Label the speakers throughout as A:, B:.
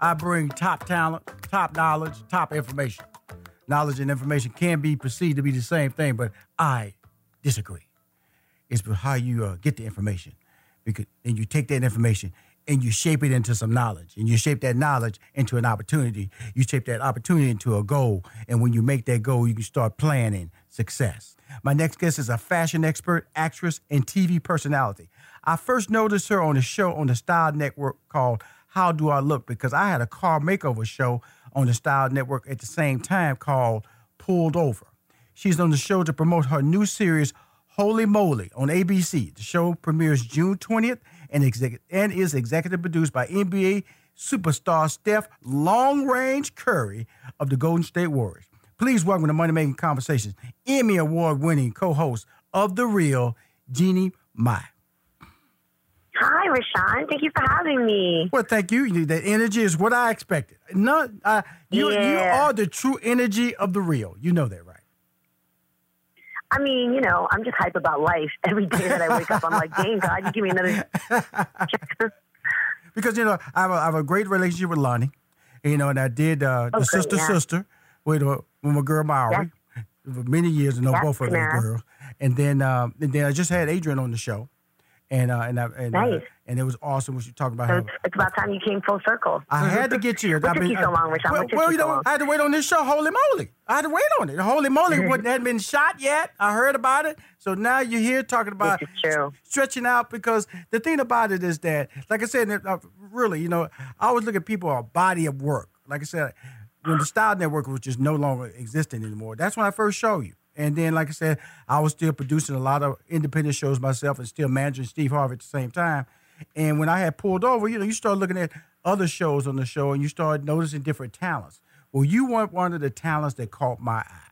A: I bring top talent, top knowledge, top information. Knowledge and information can be perceived to be the same thing, but I disagree. It's how you uh, get the information. Because, and you take that information and you shape it into some knowledge and you shape that knowledge into an opportunity you shape that opportunity into a goal and when you make that goal you can start planning success my next guest is a fashion expert actress and tv personality i first noticed her on a show on the style network called how do i look because i had a car makeover show on the style network at the same time called pulled over she's on the show to promote her new series Holey Moley on abc the show premieres june 20th and, exec- and is executive produced by NBA superstar Steph Long Range Curry of the Golden State Warriors. Please welcome to Money Making Conversations, Emmy Award winning co host of The Real, Jeannie Mai.
B: Hi, Rushion. Thank you for having me.
A: Well, thank you. The energy is what I expected. Not, uh, you,
B: Yeah.
A: you are the true energy of The Real. You know that, right?
B: I mean, you know, I'm just hype about life. Every day that I wake up, I'm like, dang, God, you give me another.
A: because you know I have a, I have a great relationship with Loni, you know, and I did uh, the sister
B: yeah.
A: sister with uh, with my girl Mowry for many years, and know both of those girls. And then um, and then I just had Adrienne on the show, and uh, and I, and uh, and it was awesome when she talked about
B: So it's, it's about time you came full circle.
A: I had to get you.
B: What
A: I
B: took
A: mean,
B: you so
A: I-
B: long, Rushion?
A: Well, well,
B: you
A: you
B: so
A: know. I had to wait on this show. Holey Moley! I had to wait on it. Holey Moley! What hadn't been shot yet. I heard about it, so now you're here talking about stretching out because the thing about it is that, like I said, uh, really, you know, I always look at people a body of work. Like I said, when the Style Network was just no longer existing anymore, that's when I first showed you. And then, like I said, I was still producing a lot of independent shows myself and still managing Steve Harvey at the same time. And when I had pulled over, you know, you start looking at other shows on the show and you start noticing different talents. Well, you weren't one of the talents that caught my eye.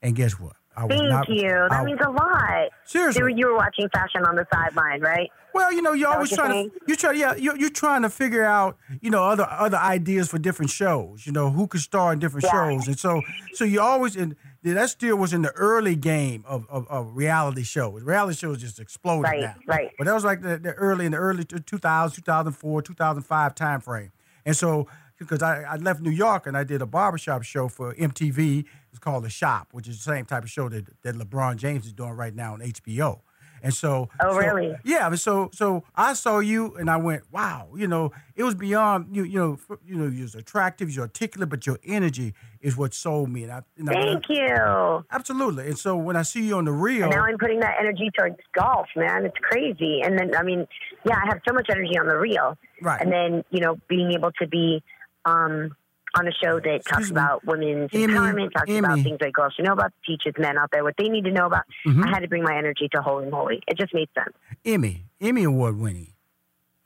A: And guess what?
B: Thank
A: not-
B: you. That
A: I-
B: means a lot.
A: Seriously.
B: You were, you were watching fashion on the sideline, right?
A: Well, you know, you're always
B: you're
A: trying to you try yeah you you're trying to figure out you know other other ideas for different shows. You know who could star in different
B: Yeah.
A: shows, and so so you always in that still was in the early game of of, of reality shows. Reality shows just exploded
B: Right,
A: now,
B: right.
A: But that was like the, the early in the early 2000, 2004, 2005 time frame, and so. Because I, I left New York and I did a barbershop show for MTV. It's called The Shop, which is the same type of show that, that LeBron James is doing right now on HBO. And so,
B: Oh,
A: so-
B: really?
A: yeah, so so I saw you and I went, wow, you know, it was beyond you, you know, you know, you're attractive, you're articulate, but your energy is what sold me. And I, and I-
B: Thank you.
A: absolutely. And so when I see you on the real,
B: And now I'm putting that energy towards golf, man. It's crazy. And then, I mean, yeah, I have so much energy on the reel.
A: Right.
B: And then, you know, being able to be um, on a show that talks
A: Excuse me.
B: about women's
A: Emmy,
B: empowerment, talks about things that girls should know about, teaches men out there what they need to know about.
A: Mhm.
B: I had to bring my energy to Holey Moley. It just made sense.
A: Emmy, Emmy Award winning.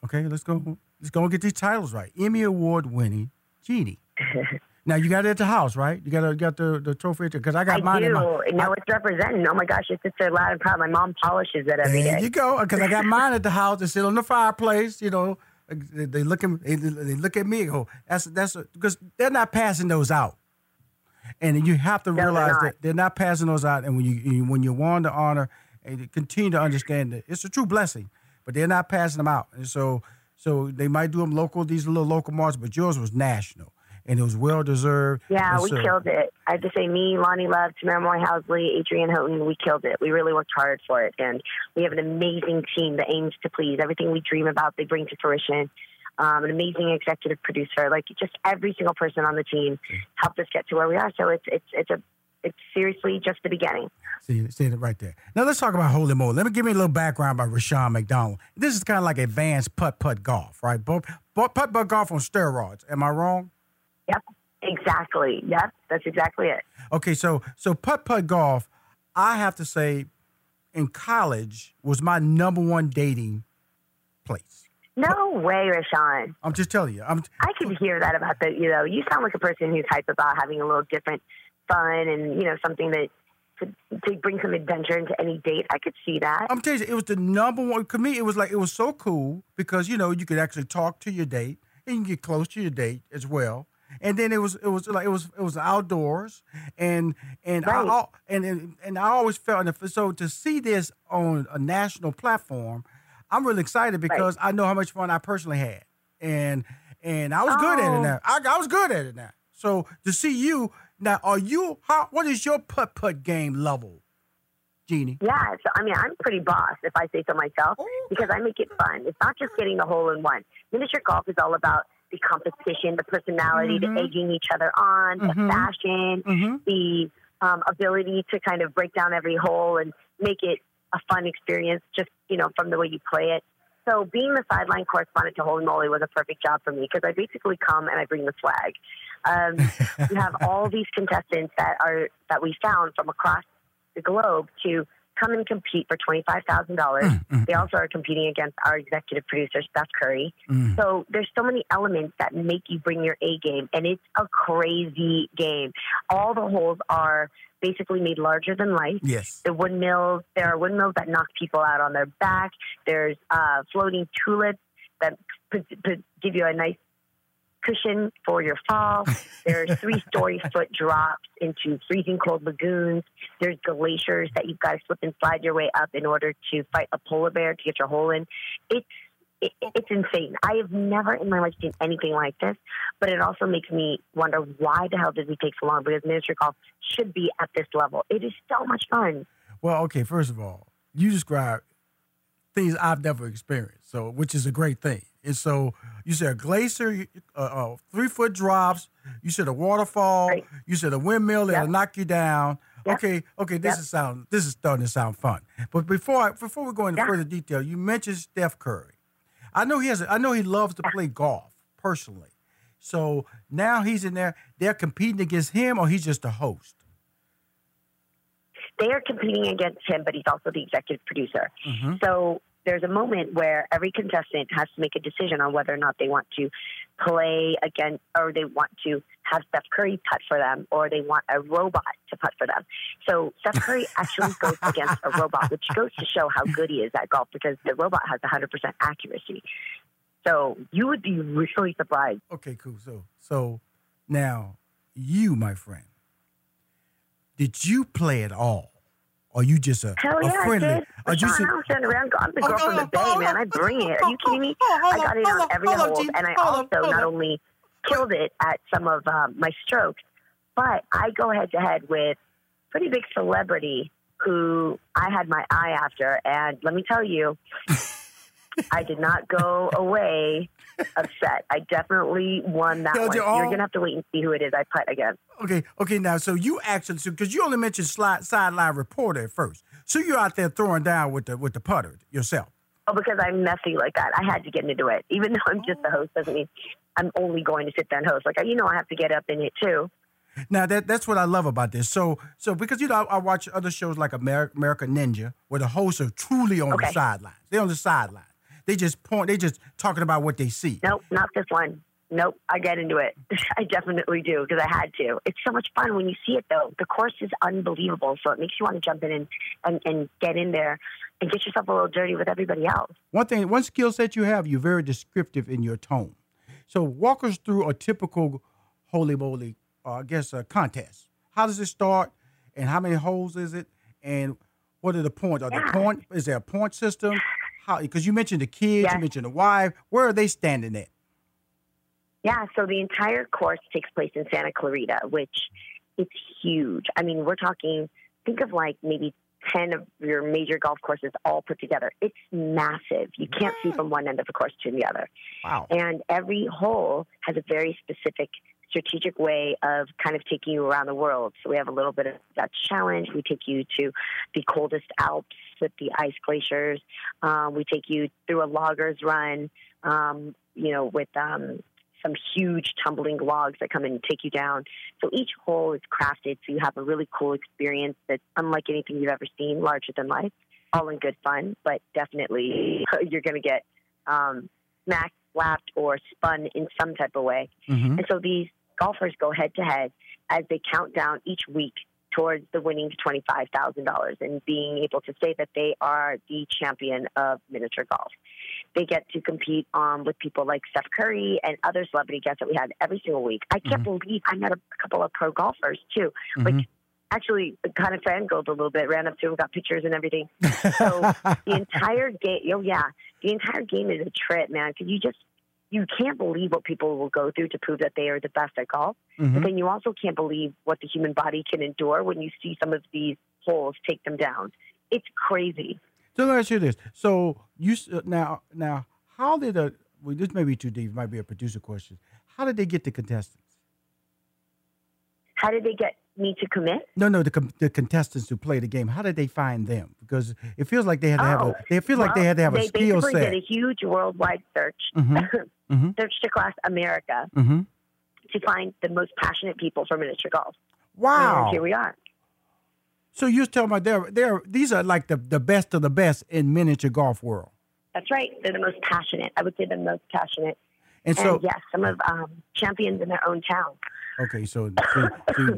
A: Okay, let's go. Let's go and get these titles right. Emmy Award winning Jeannie. now you got it at the house, right? You got a, got the the trophy because I got
B: I
A: mine. in
B: do.
A: my,
B: now it's representing. Oh my gosh, it's just so loud and proud. My mom polishes it every
A: There
B: day.
A: you go. Because I got mine at the house. They sit on the fireplace. You know, they, look at they, look at me and go, "That's that's because they're not passing those out." And you have to
B: they're
A: realize that they're not passing those out. And when you, when you want to honor and continue to understand that it's a true blessing, but they're not passing them out. And so so they might do them local, these little local marks, but yours was national. And it was well deserved.
B: Yeah,
A: And
B: we
A: so-
B: killed it. I have to say, me, Loni Love, Tamera Mowry Housley, Adrienne Houghton, we killed it. We really worked hard for it. And we have an amazing team that aims to please. Everything we dream about, they bring to fruition. Um, an amazing executive producer. Like, just every single person on the team helped us get to where we are. So it's, it's, it's a, it's seriously just the beginning.
A: See, see it right there. Now let's talk about Holey Moley. Let me give me a little background about Rushion McDonald. This is kind of like advanced putt putt golf, right? Putt putt putt golf on steroids. Am I wrong?
B: Yep, exactly. Yep, that's exactly it.
A: Okay, so so putt putt golf, I have to say, in college was my number one dating place.
B: No way, Rushion.
A: I'm just telling you. I'm.
B: I can hear that about the. You know, you sound like a person who's hype about having a little different fun and you know something that to, to bring some adventure into any date. I could see that.
A: I'm telling you, it was the number one. To me, it was like it was so cool because you know you could actually talk to your date and you can get close to your date as well. And then it was it was like it was it was outdoors and and
B: Right.
A: I and and I always felt and so to see this on a national platform, I'm really excited because I know how much fun I personally had and and I was good at it
B: Oh.
A: now. I, I was good at it now. So to see you now, are you how? What is your putt putt game level, Jeannie?
B: Yeah, so I mean, I'm pretty boss if I say so myself
A: Oh.
B: because I make it fun. It's not just getting the hole in one. Miniature golf is all about the competition, the personality,
A: Mhm.
B: the egging each other on,
A: Mhm.
B: the fashion,
A: Mm-hmm.
B: the um, ability to kind of break down every hole and make it a fun experience just, you know, from the way you play it. So being the sideline correspondent to Holey Moley was a perfect job for me because I basically come and I bring the swag. Um, you have all these contestants that are that we found from across the globe to come and compete for twenty five thousand dollars. They also are competing against our executive producer Steph Curry.
A: Mm.
B: So there's so many elements that make you bring your A game, and it's a crazy game. All the holes are basically made larger than life.
A: Yes.
B: The windmills, there are windmills that knock people out on their back. There's uh, floating tulips that put, put, give you a nice cushion for your fall. There are three story foot drops into freezing cold lagoons. There's glaciers that you've got to slip and slide your way up in order to fight a polar bear to get your hole in. It's it, it's insane. I have never in my life seen anything like this, but it also makes me wonder why the hell did we take so long? Because miniature golf should be at this level. It is so much fun.
A: Well, okay. First of all, you described things I've never experienced, so which is a great thing. And so you said a glacier, uh, uh, three foot drops. You said a waterfall.
B: Right.
A: You said a windmill that'll
B: Yep.
A: knock you down.
B: Yep.
A: Okay, okay. This
B: Yep.
A: is sound. This is starting to sound fun. But before I, before we go into further detail, you mentioned Steph Curry. I know he has. A, I know he loves to play golf personally. So now he's in there. They're competing against him, or he's just a host.
B: They are competing against him, but he's also the executive producer.
A: Mhm.
B: So there's a moment where every contestant has to make a decision on whether or not they want to play against, or they want to have Steph Curry putt for them, or they want a robot to putt for them. So Steph Curry actually goes against a robot, which goes to show how good he is at golf because the robot has 100% accuracy. So you would be really surprised.
A: Okay, cool. So, so now you, my friend, did you play at all, or you just a,
B: Hell
A: a
B: yeah,
A: friendly?
B: I did.
A: Or you
B: Sean,
A: sit-
B: I don't stand around. I'm the
A: Oh,
B: girl from the bay, man. I bring it. Are you kidding me? I got in on every hole, and I also not only killed it at some of um, my strokes, but I go head to head with pretty big celebrity who I had my eye after, and let me tell you, I did not go away upset. I definitely won that one.
A: your
B: You're gonna have to wait and see who it is I putt against.
A: Okay, okay. Now, so you actually, because you only mentioned slide, sideline reporter at first, so you're out there throwing down with the with the putter yourself.
B: Oh, because I'm messy like that. I had to get into it. Even though I'm just the host doesn't mean I'm only going to sit there and host. Like, you know, I have to get up in it too.
A: Now that that's what I love about this. So so because you know I, I watch other shows like America, American Ninja where the hosts are truly on the sidelines. They're on the sideline. They just point. They just talking about what they see.
B: Nope, not this one. Nope, I get into it. I definitely do because I had to. It's so much fun when you see it, though. The course is unbelievable, so it makes you want to jump in and, and, and get in there and get yourself a little dirty with everybody else.
A: One thing, one skill set you have, you're very descriptive in your tone. So walk us through a typical Holey Moley, uh, I guess, a contest. How does it start, and how many holes is it, and what are the points? Are
B: Yeah.
A: the point? Is there a point system? How? Because you mentioned the kids,
B: Yes.
A: you mentioned the wife. Where are they standing at?
B: Yeah, so the entire course takes place in Santa Clarita, which it's huge. I mean, we're talking, think of like maybe 10 of your major golf courses all put together. It's massive. You can't see from one end of the course to the other.
A: Wow.
B: And every hole has a very specific strategic way of kind of taking you around the world. So we have a little bit of that challenge. We take you to the coldest Alps with the ice glaciers. Um, we take you through a loggers run, um, you know, with um, some huge tumbling logs that come and take you down. So each hole is crafted so you have a really cool experience that's unlike anything you've ever seen, larger than life, all in good fun, but definitely you're going to get um, smacked, slapped, or spun in some type of way.
A: Mhm.
B: And so these golfers go head to head as they count down each week towards the winning $25,000 and being able to say that they are the champion of miniature golf. They get to compete um, with people like Steph Curry and other celebrity guests that we had every single week. I can't believe I met a couple of pro golfers too. Like,
A: Mhm.
B: actually, kind of fangirled a little bit, ran up to him, got pictures and everything. So the entire game, oh yeah, the entire game is a trip, man. Because you just you can't believe what people will go through to prove that they are the best at golf.
A: Mhm.
B: But then you also can't believe what the human body can endure when you see some of these holes take them down. It's crazy.
A: So let me ask you this: So you uh, now now how did a well, this may be too deep, it might be a producer question. How did they get the contestants?
B: How did they get me to commit?
A: No, no, the com- the contestants who play the game. How did they find them? Because it feels like they had to have
B: Oh,
A: a they feel like they had to have a
B: they
A: skill
B: basically
A: set.
B: did a huge worldwide search,
A: Mhm. Mhm.
B: searched across America
A: hmm
B: to find the most passionate people for miniature golf.
A: Wow.
B: And here we are.
A: So you're talking about they're they're these are like the, the best of the best in miniature golf world.
B: That's right. They're the most passionate. I would say the most passionate.
A: And
B: And,
A: so
B: yes, some of um, champions in their own town.
A: Okay, so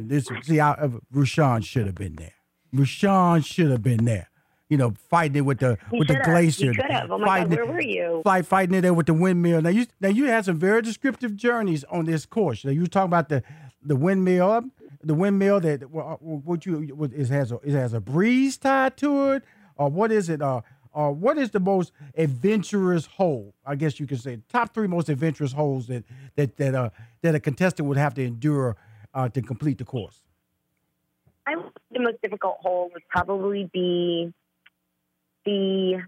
A: this see I, uh, Rushion should have been there. Rushion should have been there. You know, fighting it with the
B: You
A: with the glacier.
B: Could have. Oh my
A: fighting
B: God,
A: it-
B: where were you?
A: Fight, fighting it there with the windmill. Now you now you had some very descriptive journeys on this course. Now you were talking about the the windmill, the windmill that uh, what you what it has a it has a breeze tied to it, or what is it? Uh, or what is the most adventurous hole? I guess you could say top three most adventurous holes that that that uh that a contestant would have to endure uh, to complete the course.
B: I the most difficult hole would probably be the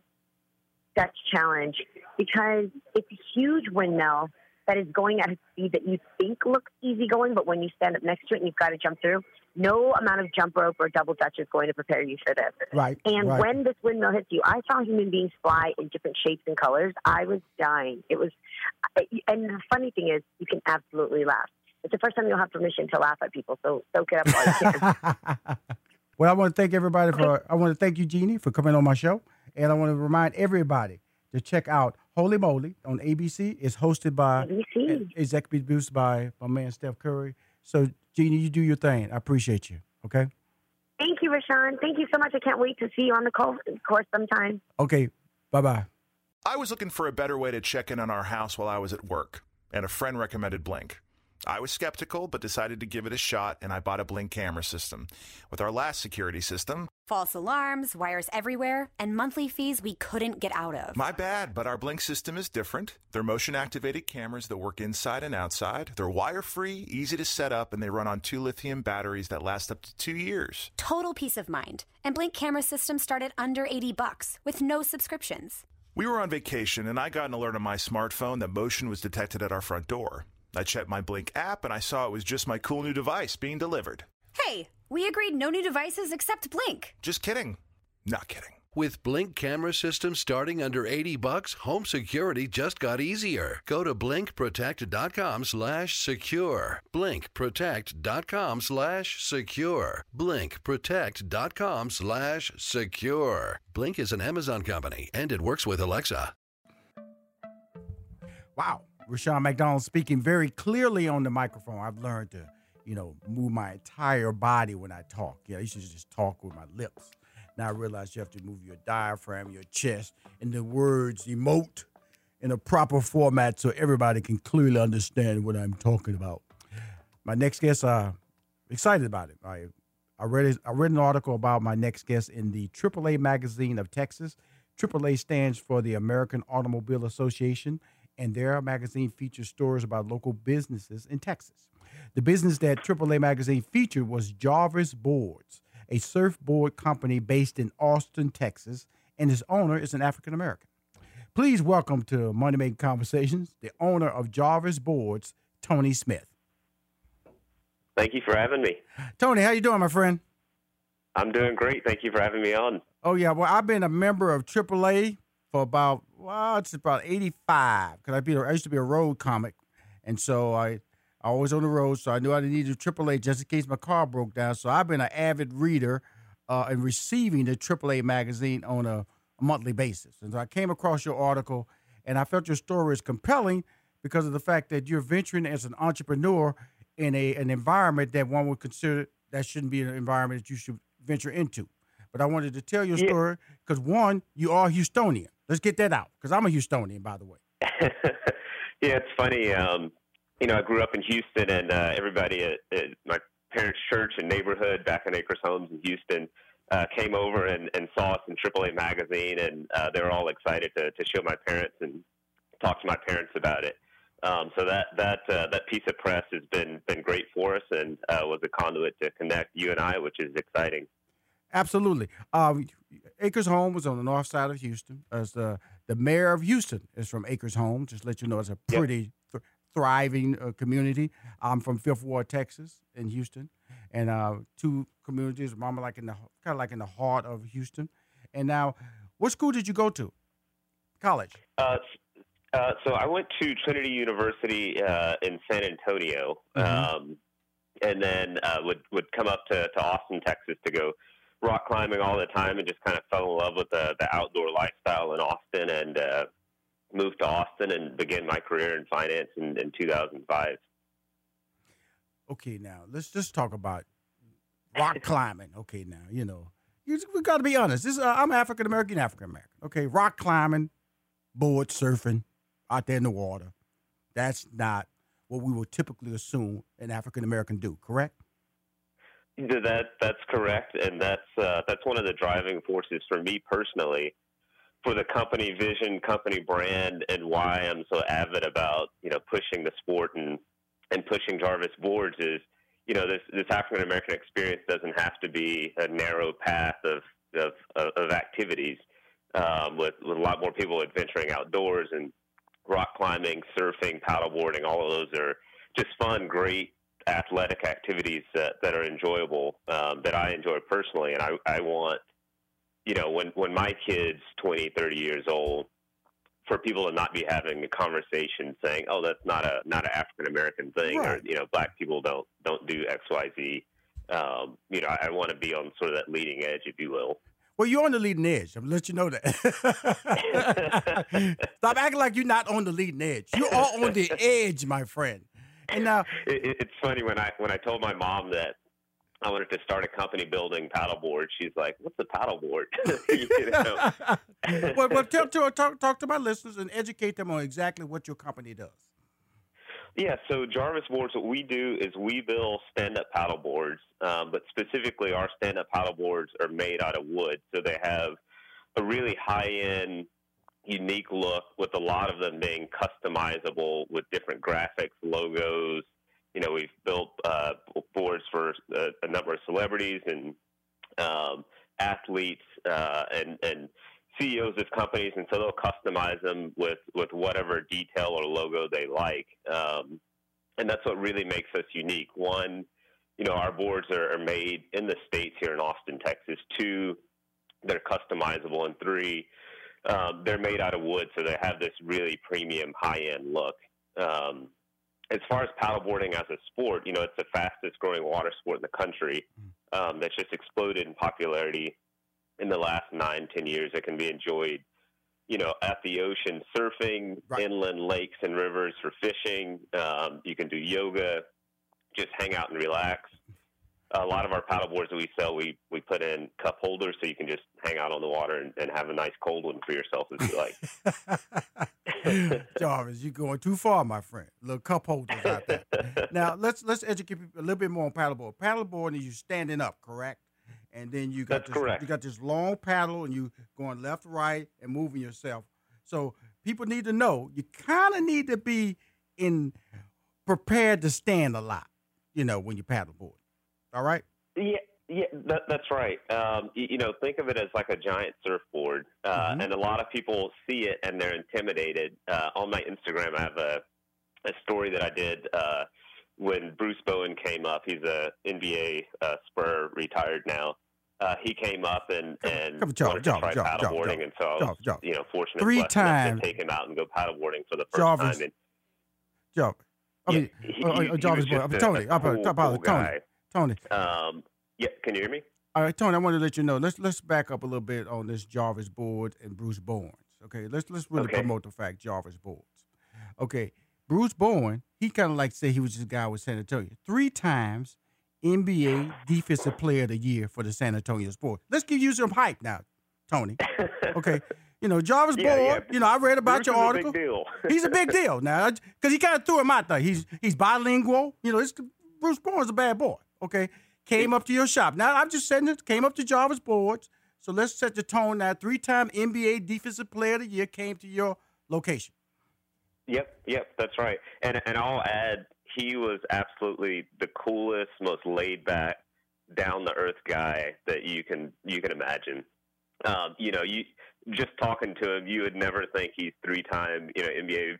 B: Dutch Challenge because it's a huge windmill that is going at a speed that you think looks easy going, but when you stand up next to it and you've got to jump through, no amount of jump rope or double dutch is going to prepare you for this.
A: Right.
B: And
A: right.
B: when this windmill hits you, I saw human beings fly in different shapes and colors. I was dying. It was, and the funny thing is, you can absolutely laugh. It's the first time you'll have permission to laugh at people, so soak it up while you can.
A: well, I want to thank everybody for. I want to thank you, Jeannie, for coming on my show, and I want to remind everybody to check out Holey Moley on ABC. It's hosted by,
B: ABC.
A: executive produced by my man Steph Curry. So, Jeannie, you do your thing. I appreciate you. Okay.
B: Thank you, Rushion. Thank you so much. I can't wait to see you on the co- course sometime.
A: Okay. Bye bye.
C: I was looking for a better way to check in on our house while I was at work, and a friend recommended Blink. I was skeptical, but decided to give it a shot, and I bought a Blink camera system. With our last security system,
D: False alarms, wires everywhere, and monthly fees we couldn't get out of.
C: my bad, but our Blink system is different. They're motion activated cameras that work inside and outside. They're wire free, easy to set up, and they run on two lithium batteries that last up to two years.
D: Total peace of mind. And Blink camera systems start at under 80 bucks with no subscriptions.
C: We were on vacation, and I got an alert on my smartphone that motion was detected at our front door. I checked my Blink app, and I saw it was just my cool new device being delivered.
D: Hey, we agreed no new devices except Blink.
C: Just kidding. Not kidding.
E: With Blink camera systems starting under 80 bucks, home security just got easier. Go to blinkprotect.com slash secure. Blinkprotect.com slash secure. Blinkprotect.com slash secure. Blink is an Amazon company and it works with Alexa.
A: Wow. Rushion McDonald speaking very clearly on the microphone. I've learned to, you know, move my entire body when I talk. Yeah, used to just talk with my lips. Now I realize you have to move your diaphragm, your chest, and the words emote in a proper format so everybody can clearly understand what I'm talking about. My next guest, uh, excited about it. I I read I read an article about my next guest in the AAA magazine of Texas. AAA stands for the American Automobile Association, and their magazine features stories about local businesses in Texas. The business that AAA magazine featured was Jarvis Boards, a surfboard company based in Austin, Texas, and its owner is an African American. Please welcome to Money Making Conversations the owner of Jarvis Boards, Tony Smith.
F: Thank you for having me.
A: Tony, how you doing, my friend?
F: I'm doing great. Thank you for having me on.
A: Oh yeah, well I've been a member of AAA for about well it's about eighty five because I be I used to be a road comic, and so I I was on the road, so I knew I needed a AAA just in case my car broke down. So I've been an avid reader uh, and receiving the AAA magazine on a, a monthly basis, and so I came across your article, And I felt your story is compelling because of the fact that you're venturing as an entrepreneur in a an environment that one would consider that shouldn't be an environment that you should venture into. But I wanted to tell your
F: Yeah.
A: story because one, you are Houstonian. Let's get that out because I'm a Houstonian, by the way.
F: yeah, it's funny. Um, you know, I grew up in Houston, and uh, everybody at, at my parents' church and neighborhood back in Acres Homes in Houston uh, came over and, and saw us in AAA magazine, and uh, they were all excited to, to show my parents and talk to my parents about it. Um, so that that uh, that piece of press has been been great for us, and uh, was a conduit to connect you and I, which is exciting.
A: Absolutely. Um, Acres Home was on the north side of Houston. As the the mayor of Houston is from Acres Home. Just to let you know, it's a pretty th- thriving uh, community. I'm from Fifth Ward, Texas, in Houston, and uh, two communities. I'm like in the kind of like in the heart of Houston. And now, what school did you go to? College.
F: Uh, uh, so I went to Trinity University uh, in San Antonio,
A: Mhm.
F: um, and then uh, would would come up to, to Austin, Texas, to go rock climbing all the time, and just kind of fell in love with the the outdoor lifestyle in Austin, and uh, moved to Austin and began my career in finance in, in 2005.
A: Okay, now let's just talk about rock climbing. Okay, now you know you, we got to be honest. This uh, I'm African American, African American. Okay, rock climbing, board surfing, out there in the water. That's not what we would typically assume an African American do. Correct?
F: That that's correct, and that's uh, that's one of the driving forces for me personally, for the company vision, company brand, and why I'm so avid about you know pushing the sport and and pushing Jarvis boards is you know this this African American experience doesn't have to be a narrow path of of, of, activities um, with with a lot more people adventuring outdoors and rock climbing, surfing, paddleboarding. All of those are just fun, great athletic activities that, that are enjoyable um, that I enjoy personally, and I, I want you know when when my kids 20 30 years old for people to not be having a conversation saying oh that's not a not an African American thing
A: Right.
F: or you know black people don't don't do X Y Z um, you know I, I want to be on sort of that leading edge if you will
A: Well, you're on the leading edge. I'm let you know that. Stop acting like you're not on the leading edge. You are on the edge, my friend. And now,
F: it, it- it's funny when I when I told my mom that I wanted to start a company building paddleboard. She's like, "What's a paddleboard?" you know?
A: well, well tell, tell, talk, talk to my listeners and educate them on exactly what your company does.
F: Yeah, so Jarvis Boards, what we do is we build stand-up paddle boards, um, but specifically our stand-up paddle boards are made out of wood, so they have a really high-end, unique look, with a lot of them being customizable with different graphics, logos. You know, we've built uh, boards for a, a number of celebrities and um, athletes uh, and and CEOs of companies, and so they'll customize them with with whatever detail or logo they like. Um, and that's what really makes us unique. One, you know, our boards are, are made in the states here in Austin, Texas. Two, they're customizable, and three, um, they're made out of wood, so they have this really premium, high end look. Um, as far as paddleboarding as a sport, you know, it's the fastest growing water sport in the country. Um, that's just exploded in popularity in the last nine, ten years. It can be enjoyed, you know, at the ocean, surfing,
A: Right.
F: inland lakes and rivers for fishing. Um, you can do yoga, just hang out and relax. A lot of our paddle boards that we sell, we, we put in cup holders so you can just hang out on the water and, and have a nice cold one for yourself if you like.
A: Jarvis, you're going too far, my friend. Little cup holders out there. now let's let's educate people a little bit more on paddleboard. Paddleboard is you standing up, correct? And then you got
F: That's
A: this,
F: correct.
A: you got this long paddle and you going left, right, and moving yourself. So people need to know you kind of need to be in prepared to stand a lot, you know, when you paddleboard. All right.
F: Yeah, yeah, that, that's right. Um, you, you know, think of it as like a giant surfboard, uh,
A: Mhm.
F: and a lot of people see it and they're intimidated. Uh, on my Instagram, I have a a story that I did uh, when Bruce Bowen came up. He's a NBA uh, Spur, retired now. Uh, he came up and and
A: come, Jarvis,
F: wanted to try paddleboarding, and so I was, you know, fortunate
A: Three times.
F: to take him out and go paddleboarding for the first
A: Jarvis,
F: time. And
A: Jarvis. I mean,
F: he-
A: uh, uh,
F: he- he
A: Jarvis, boy,
F: just a-
A: Tony,
F: a
A: I'm
F: cool, cool
A: Tony.
F: guy.
A: Tony.
F: Um, yeah, can you hear me?
A: All right, Tony, I want to let you know. Let's let's back up a little bit on this Jarvis board and Bruce Bowens. Okay, let's let's really
F: Okay.
A: promote the fact Jarvis boards. Okay, Bruce Bowen, he kind of like to say he was just a guy with San Antonio. Three times NBA Defensive Player of the Year for the San Antonio Sport. Let's give you some hype now, Tony. Okay, you know Jarvis
F: Yeah,
A: Bowen.
F: yeah.
A: You know I read about
F: Bruce
A: your
F: a
A: article.
F: big deal.
A: He's a big deal now because he kind of threw him out there. He's he's bilingual. You know, it's, Bruce Bowen's a bad boy. Okay, came up to your shop. Now I'm just saying it. Came up to Jarvis Boards. So let's set the tone now. Three-time NBA Defensive Player of the Year came to your location.
F: Yep, yep, that's right. And and I'll add, he was absolutely the coolest, most laid back, down to earth guy that you can you can imagine. Um, you know, you just talking to him, you would never think he's three time you know NBA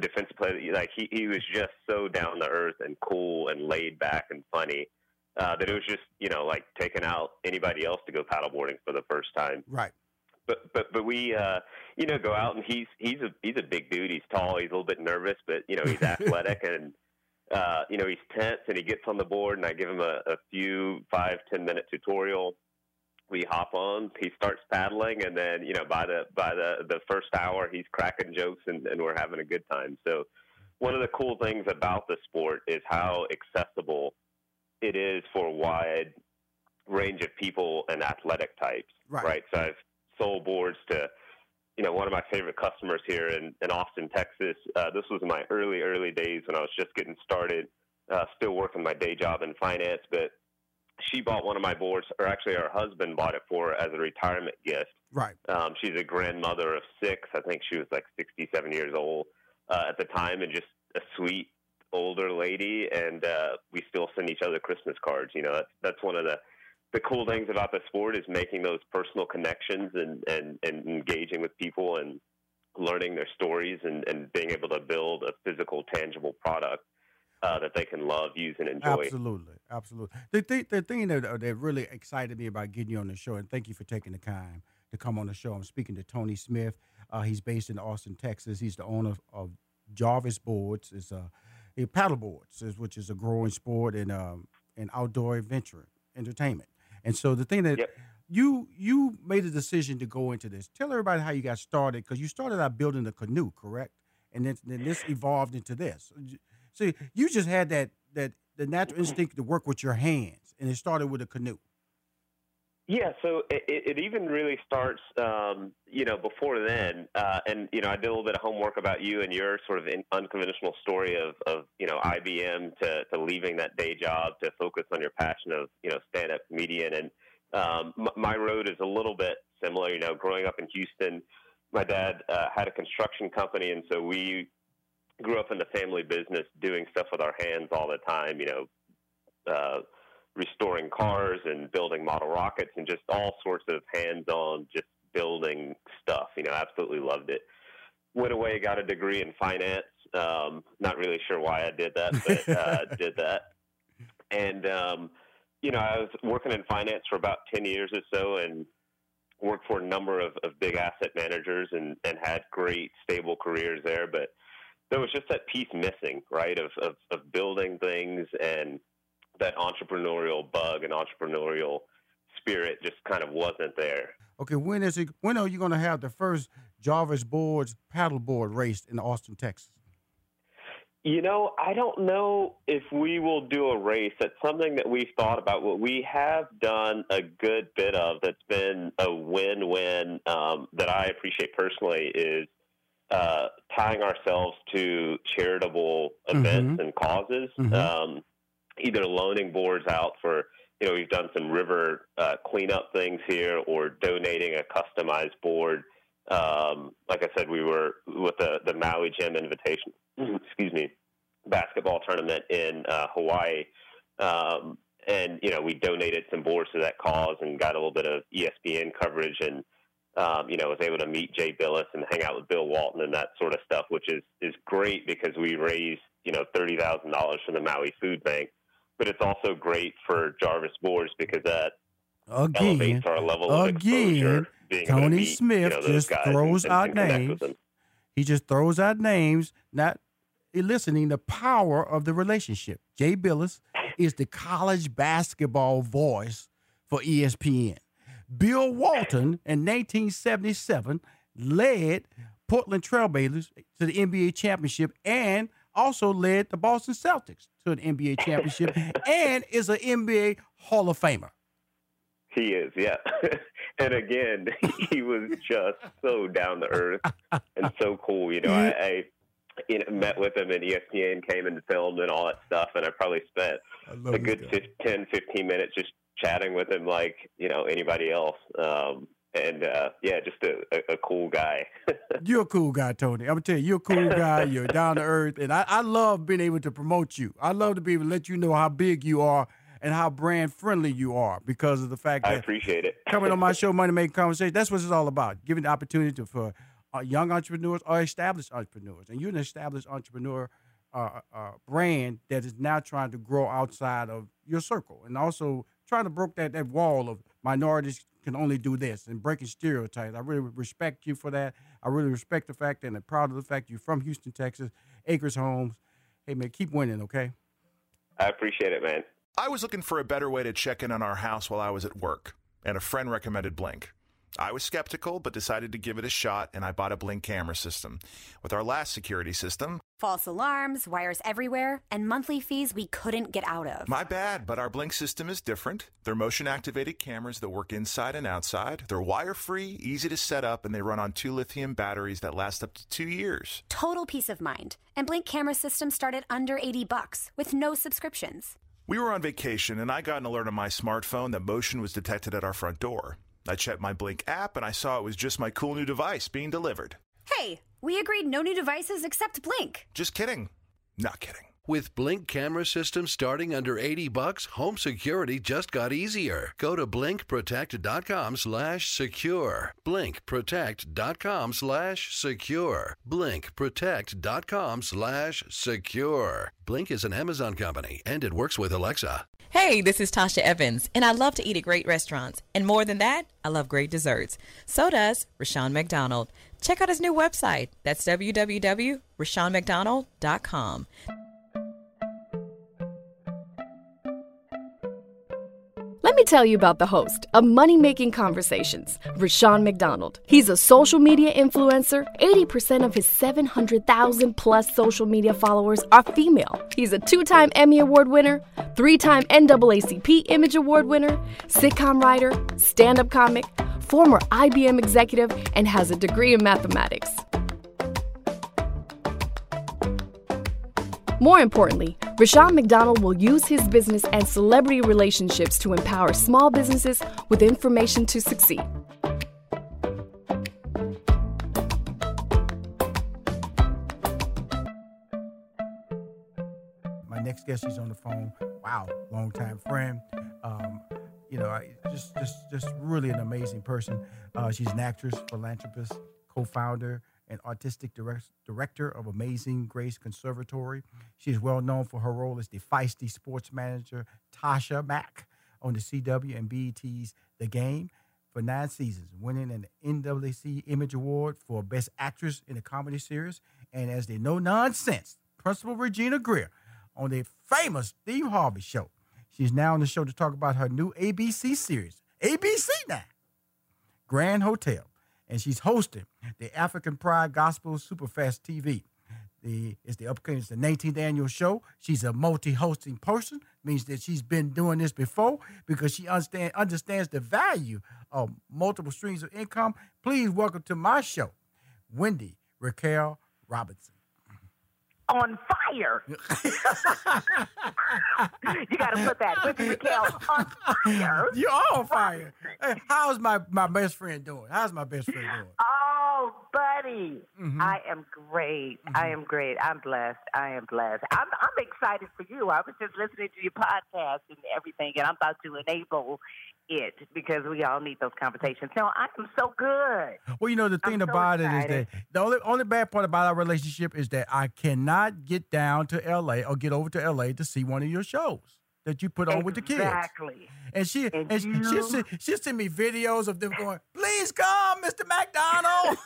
F: defensive player. Like he he was just so down to earth and cool and laid back and funny. Uh, that it was just, you know, like taking out anybody else to go paddleboarding for the first time
A: Right.
F: but but but we uh you know go out and he's he's a he's a big dude he's tall he's a little bit nervous but you know he's athletic and uh you know he's tense and he gets on the board and i give him a, a few five ten minute tutorial we hop on he starts paddling and then you know by the by the the first hour he's cracking jokes and, and we're having a good time. So one of the cool things about the sport is how accessible it is for a wide range of people and athletic types
A: Right.
F: so i've sold boards to you know one of my favorite customers here in, in austin texas. Uh, this was in my early early days when i was just getting started uh, still working my day job in finance but she bought one of my boards or actually her husband bought it for her as a retirement gift
A: Right.
F: um, she's a grandmother of six. I think she was like 67 years old uh, at the time, and just a sweet older lady. And uh, we still send each other Christmas cards. You know, that's that's one of the the cool things about the sport is making those personal connections and and, and engaging with people and learning their stories and, and being able to build a physical, tangible product uh, that they can love, use, and enjoy.
A: Absolutely, absolutely. The, th- the thing that, uh, that really excited me about getting you on the show, and thank you for taking the time to come on the show. I'm speaking to Tony Smith. Uh, he's based in Austin, Texas. He's the owner of Jarvis Boards. It's a, a paddle boards, which is a growing sport and um, and outdoor adventure entertainment. And so the thing that
F: Yep.
A: you you made a decision to go into this. Tell everybody how you got started because you started out building a canoe, correct? And then, then this evolved into this. See, you just had that that the natural instinct to work with your hands, and it started with a canoe.
F: Yeah, so it, it it even really starts, um, you know, before then. Uh, and you know, I did a little bit of homework about you and your sort of in, unconventional story of, of you know IBM to, to leaving that day job to focus on your passion of you know stand up comedian. And um, m- my road is a little bit similar. You know, growing up in Houston, my dad uh, had a construction company, and so we grew up in the family business doing stuff with our hands all the time. You know. Uh, restoring cars and building model rockets and just all sorts of hands-on just building stuff you know absolutely loved it went away got a degree in finance um, not really sure why i did that but uh, did that and um, you know i was working in finance for about 10 years or so and worked for a number of, of big asset managers and, and had great stable careers there but there was just that piece missing right of, of, of building things and that entrepreneurial bug and entrepreneurial spirit just kind of wasn't there.
A: Okay, when is it? When are you going to have the first Jarvis Boards paddleboard race in Austin, Texas?
F: You know, I don't know if we will do a race. That's something that we've thought about. What we have done a good bit of that's been a win-win um, that I appreciate personally is uh, tying ourselves to charitable events and causes.
A: Mhm.
F: Um, either loaning boards out for you know we've done some river uh, cleanup things here or donating a customized board um, like i said we were with the, the Maui Jim invitation excuse me basketball tournament in uh, hawaii um, and you know we donated some boards to that cause and got a little bit of espn coverage and um, you know was able to meet Jay Bilas and hang out with bill walton and that sort of stuff which is is great because we raised you know thirty thousand dollars for the maui food bank but it's also great for Jarvis Boards because that
A: Again,
F: elevates our level of
A: again,
F: exposure. Being
A: Tony
F: meet, you
A: Smith
F: know,
A: just throws
F: and,
A: out
F: and
A: names. he just throws out names, not eliciting the power of the relationship. Jay Bilas is the college basketball voice for ESPN. Bill Walton in 1977 led Portland Trailblazers to the NBA championship and also led the Boston Celtics to an NBA championship and is an NBA Hall of Famer.
F: He is, yeah. and again, he was just so down to earth and so cool. You know, I, I you know, met with him and ESPN came and filmed and all that stuff. And I probably spent a good 10, 15 minutes just chatting with him like, you know, anybody else. Um, and uh, yeah, just a, a, cool guy.
A: you're a cool guy, Tony. I'm gonna tell you, you're a cool guy. You're down to earth, and I, I love being able to promote you. I love to be able to let you know how big you are and how brand friendly you are because of the fact that
F: I appreciate it.
A: coming on my show, Money Making Conversation, that's what it's all about. Giving the opportunity to, for uh, young entrepreneurs or established entrepreneurs, and you're an established entrepreneur. Uh, uh, brand that is now trying to grow outside of your circle and also trying to break that, that wall of minorities can only do this and breaking stereotypes. I really respect you for that. I really respect the fact and I'm proud of the fact you're from Houston, Texas, Acres Homes. Hey man, keep winning, okay?
F: I appreciate it, man.
C: I was looking for a better way to check in on our house while I was at work, and a friend recommended Blink. I was skeptical, but decided to give it a shot, and I bought a Blink camera system. With our last security system,
D: False alarms, wires everywhere, and monthly fees we couldn't get out of.
C: my bad, but our Blink system is different. They're motion activated cameras that work inside and outside. They're wire free, easy to set up, and they run on two lithium batteries that last up to two years.
D: Total peace of mind. And Blink camera systems start at under 80 bucks with no subscriptions.
C: We were on vacation, and I got an alert on my smartphone that motion was detected at our front door. I checked my Blink app, and I saw it was just my cool new device being delivered.
D: Hey, we agreed no new devices except Blink.
C: Just kidding. Not kidding.
E: With Blink camera systems starting under 80 bucks, home security just got easier. Go to blinkprotect.com slash secure. Blinkprotect.com slash secure. Blinkprotect.com slash secure. Blink is an Amazon company and it works with Alexa.
G: Hey, this is Tasha Evans, and I love to eat at great restaurants. And more than that, I love great desserts. So does Rushion McDonald. Check out his new website. That's www.rushionmcdonald.com.
H: Let me tell you about the host of Money Making Conversations, Rushion McDonald. He's a social media influencer. 80% of his 700,000 plus social media followers are female. He's a two time Emmy Award winner, three time NAACP Image Award winner, sitcom writer, stand up comic, former IBM executive, and has a degree in mathematics. More importantly, Rushion McDonald will use his business and celebrity relationships to empower small businesses with information to succeed.
A: My next guest, she's on the phone. Wow, longtime friend. Um, you know, I, just just just really an amazing person. Uh, she's an actress, philanthropist, co-founder, and artistic direct, director of Amazing Grace Conservatory. She is well known for her role as the feisty sports manager Tasha Mack on the CW and BET's The Game for nine seasons, winning an NAACP Image Award for Best Actress in a Comedy Series, and as the no nonsense Principal Regina Greer on the famous Steve Harvey Show. She's now on the show to talk about her new ABC series, ABC now, Grand Hotel, and she's hosting the African Pride Gospel Superfest TV. The it's the upcoming it's the 19th annual show. She's a multi-hosting person, means that she's been doing this before because she understand understands the value of multiple streams of income. Please welcome to my show, Wendy Raquel Robinson.
I: On fire. you got to put that with Raquel on fire.
A: You're on fire. Hey, how's my, my best friend doing? How's my best friend doing?
I: Uh, Oh, buddy,
A: Mhm.
I: I am great. I am great. I'm blessed. I am blessed. I'm I'm excited for you. I was just listening to your podcast and everything, and I'm about to enable it because we all need those conversations. No, I am so good.
A: Well, you know the thing
I: so
A: about it is that the only only bad part about our relationship is that I cannot get down to L.A. or get over to L.A. to see one of your shows that you put on with the kids.
I: Exactly.
A: And she
I: And
A: and, she
I: you-
A: she sent, she sent me videos of them going, "Please come, Mr. McDonald."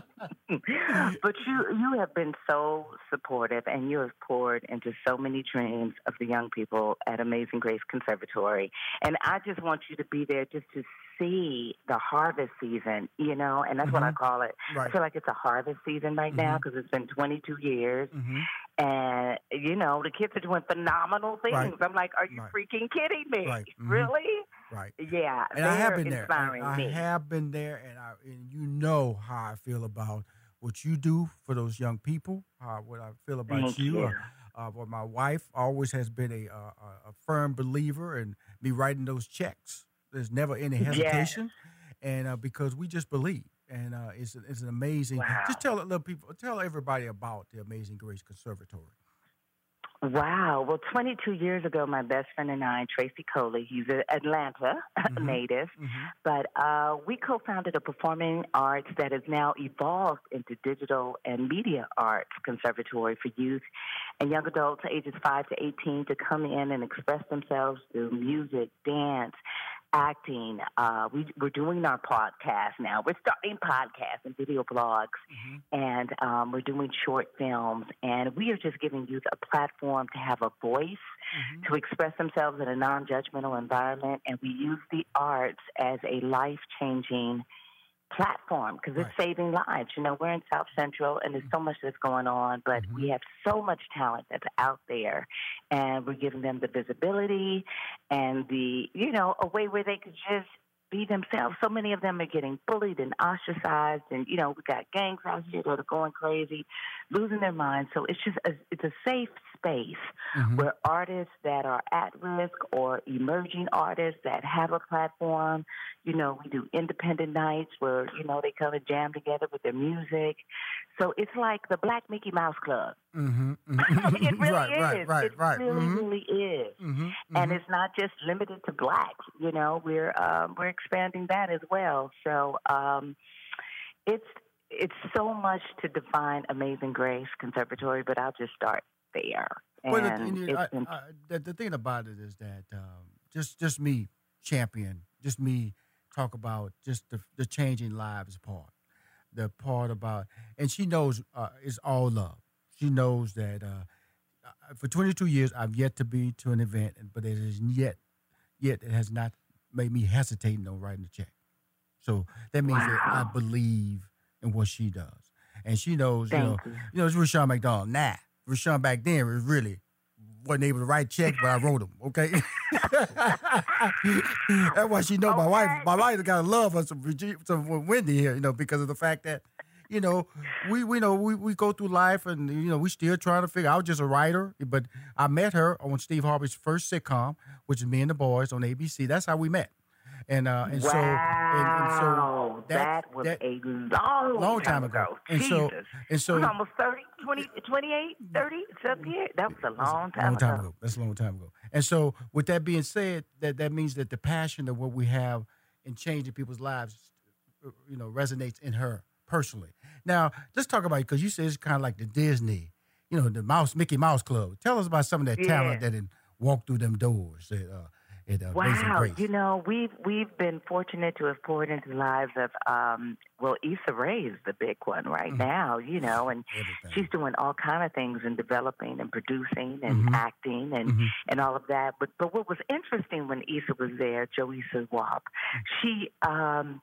I: but you you have been so supportive and you have poured into so many dreams of the young people at Amazing Grace Conservatory. And I just want you to be there just to see the harvest season, you know, and that's mm-hmm. what I mm-hmm. call it. Right. I feel like it's a harvest season right mm-hmm. now because it's been 22 years. Mm-hmm. And, you know, the kids are doing phenomenal things. Right. I'm like, are you right. freaking kidding me? Mm-hmm. Really?
A: Right.
I: Yeah.
A: And I have been there. I, have been there, and, I, and you know how I feel about what you do for those young people, uh, what I feel about
I: Thank
A: you.
I: you.
A: Uh, uh, well, my wife always has been a, a, a firm believer in me writing those checks. There's never any hesitation, and uh, because we just believe, and uh, it's it's an amazing.
I: Wow.
A: Just tell little people, tell everybody about the Amazing Grace Conservatory.
I: Wow. Well, 22 years ago, my best friend and I, Tracy Coley, he's an Atlanta mm-hmm. native, mm-hmm. but uh, we co founded a performing arts that has now evolved into digital and media arts conservatory for youth and young adults ages 5 to 18 to come in and express themselves through music, dance, acting. Uh, we, we're doing our podcast now. We're starting podcasts and video blogs, mm-hmm. and um, we're doing short films. And we are just giving youth a platform to have a voice, mm-hmm. to express themselves in a non judgmental environment. And we use the arts as a life changing platform because right. it's saving lives. You know, we're in South Central and there's so much that's going on, but mm-hmm. we have so much talent that's out there and we're giving them the visibility and the, you know, a way where they could just be themselves. So many of them are getting bullied and ostracized, and you know we got gangs out here that are going crazy, losing their minds. So it's just a, it's a safe space mm-hmm. where artists that are at risk or emerging artists that have a platform. You know, we do independent nights where you know they come and jam together with their music. So it's like the Black Mickey Mouse Club.
A: Mm-hmm, mm-hmm.
I: it really
A: right,
I: is.
A: Right, right,
I: it
A: right.
I: really,
A: mm-hmm.
I: really is.
A: Mm-hmm,
I: and
A: mm-hmm.
I: it's not just limited to blacks. You know, we're um, we're expanding that as well. So um, it's it's so much to define Amazing Grace Conservatory, but I'll just start there.
A: Well, the, I, I, the, the, thing about it is that um, just just me champion, just me talk about just the, the changing lives part, the part about, and she knows uh, it's all love. She knows that uh, for 22 years I've yet to be to an event, but it is yet, yet it has not made me hesitating on writing a check. So that means wow. that I believe in what she does, and she knows,
I: Thank
A: you know,
I: you.
A: you know, it's Rushion McDonald. Nah, Rushion back then was really wasn't able to write checks, but I wrote them. Okay, that's why she know okay. my wife. My wife got to love us some, some Wendy here, you know, because of the fact that you know, we we know we, we go through life and you know we still trying to figure. I was just a writer, but I met her on Steve Harvey's first sitcom, which is Me and the Boys on ABC. That's how we met. And uh, and
I: wow.
A: so and, and
I: so that, that was that, a long,
A: long
I: time, ago.
A: ago. And
I: Jesus.
A: so and so
I: almost 30, 20, 28, 30, 78. That was a long time,
A: long time
I: ago.
A: ago. That's a long time ago. And so with that being said, that that means that the passion of what we have in changing people's lives, you know, resonates in her personally. Now, let's talk about it because you said it's kind of like the Disney, you know, the Mouse Mickey Mouse Club. Tell us about some of that
I: Yeah.
A: talent that didn't walk through them doors at, uh, at uh,
I: Wow,
A: Grace.
I: you know we've we've been fortunate to have poured into the lives of um well Issa Rae is the big one right
A: Mhm.
I: now, you know, and
A: Everything.
I: she's doing all kind of things and developing and producing and
A: Mhm.
I: acting and
A: Mhm.
I: and all of that. But but what was interesting when Issa was there, Joisa Wap, she um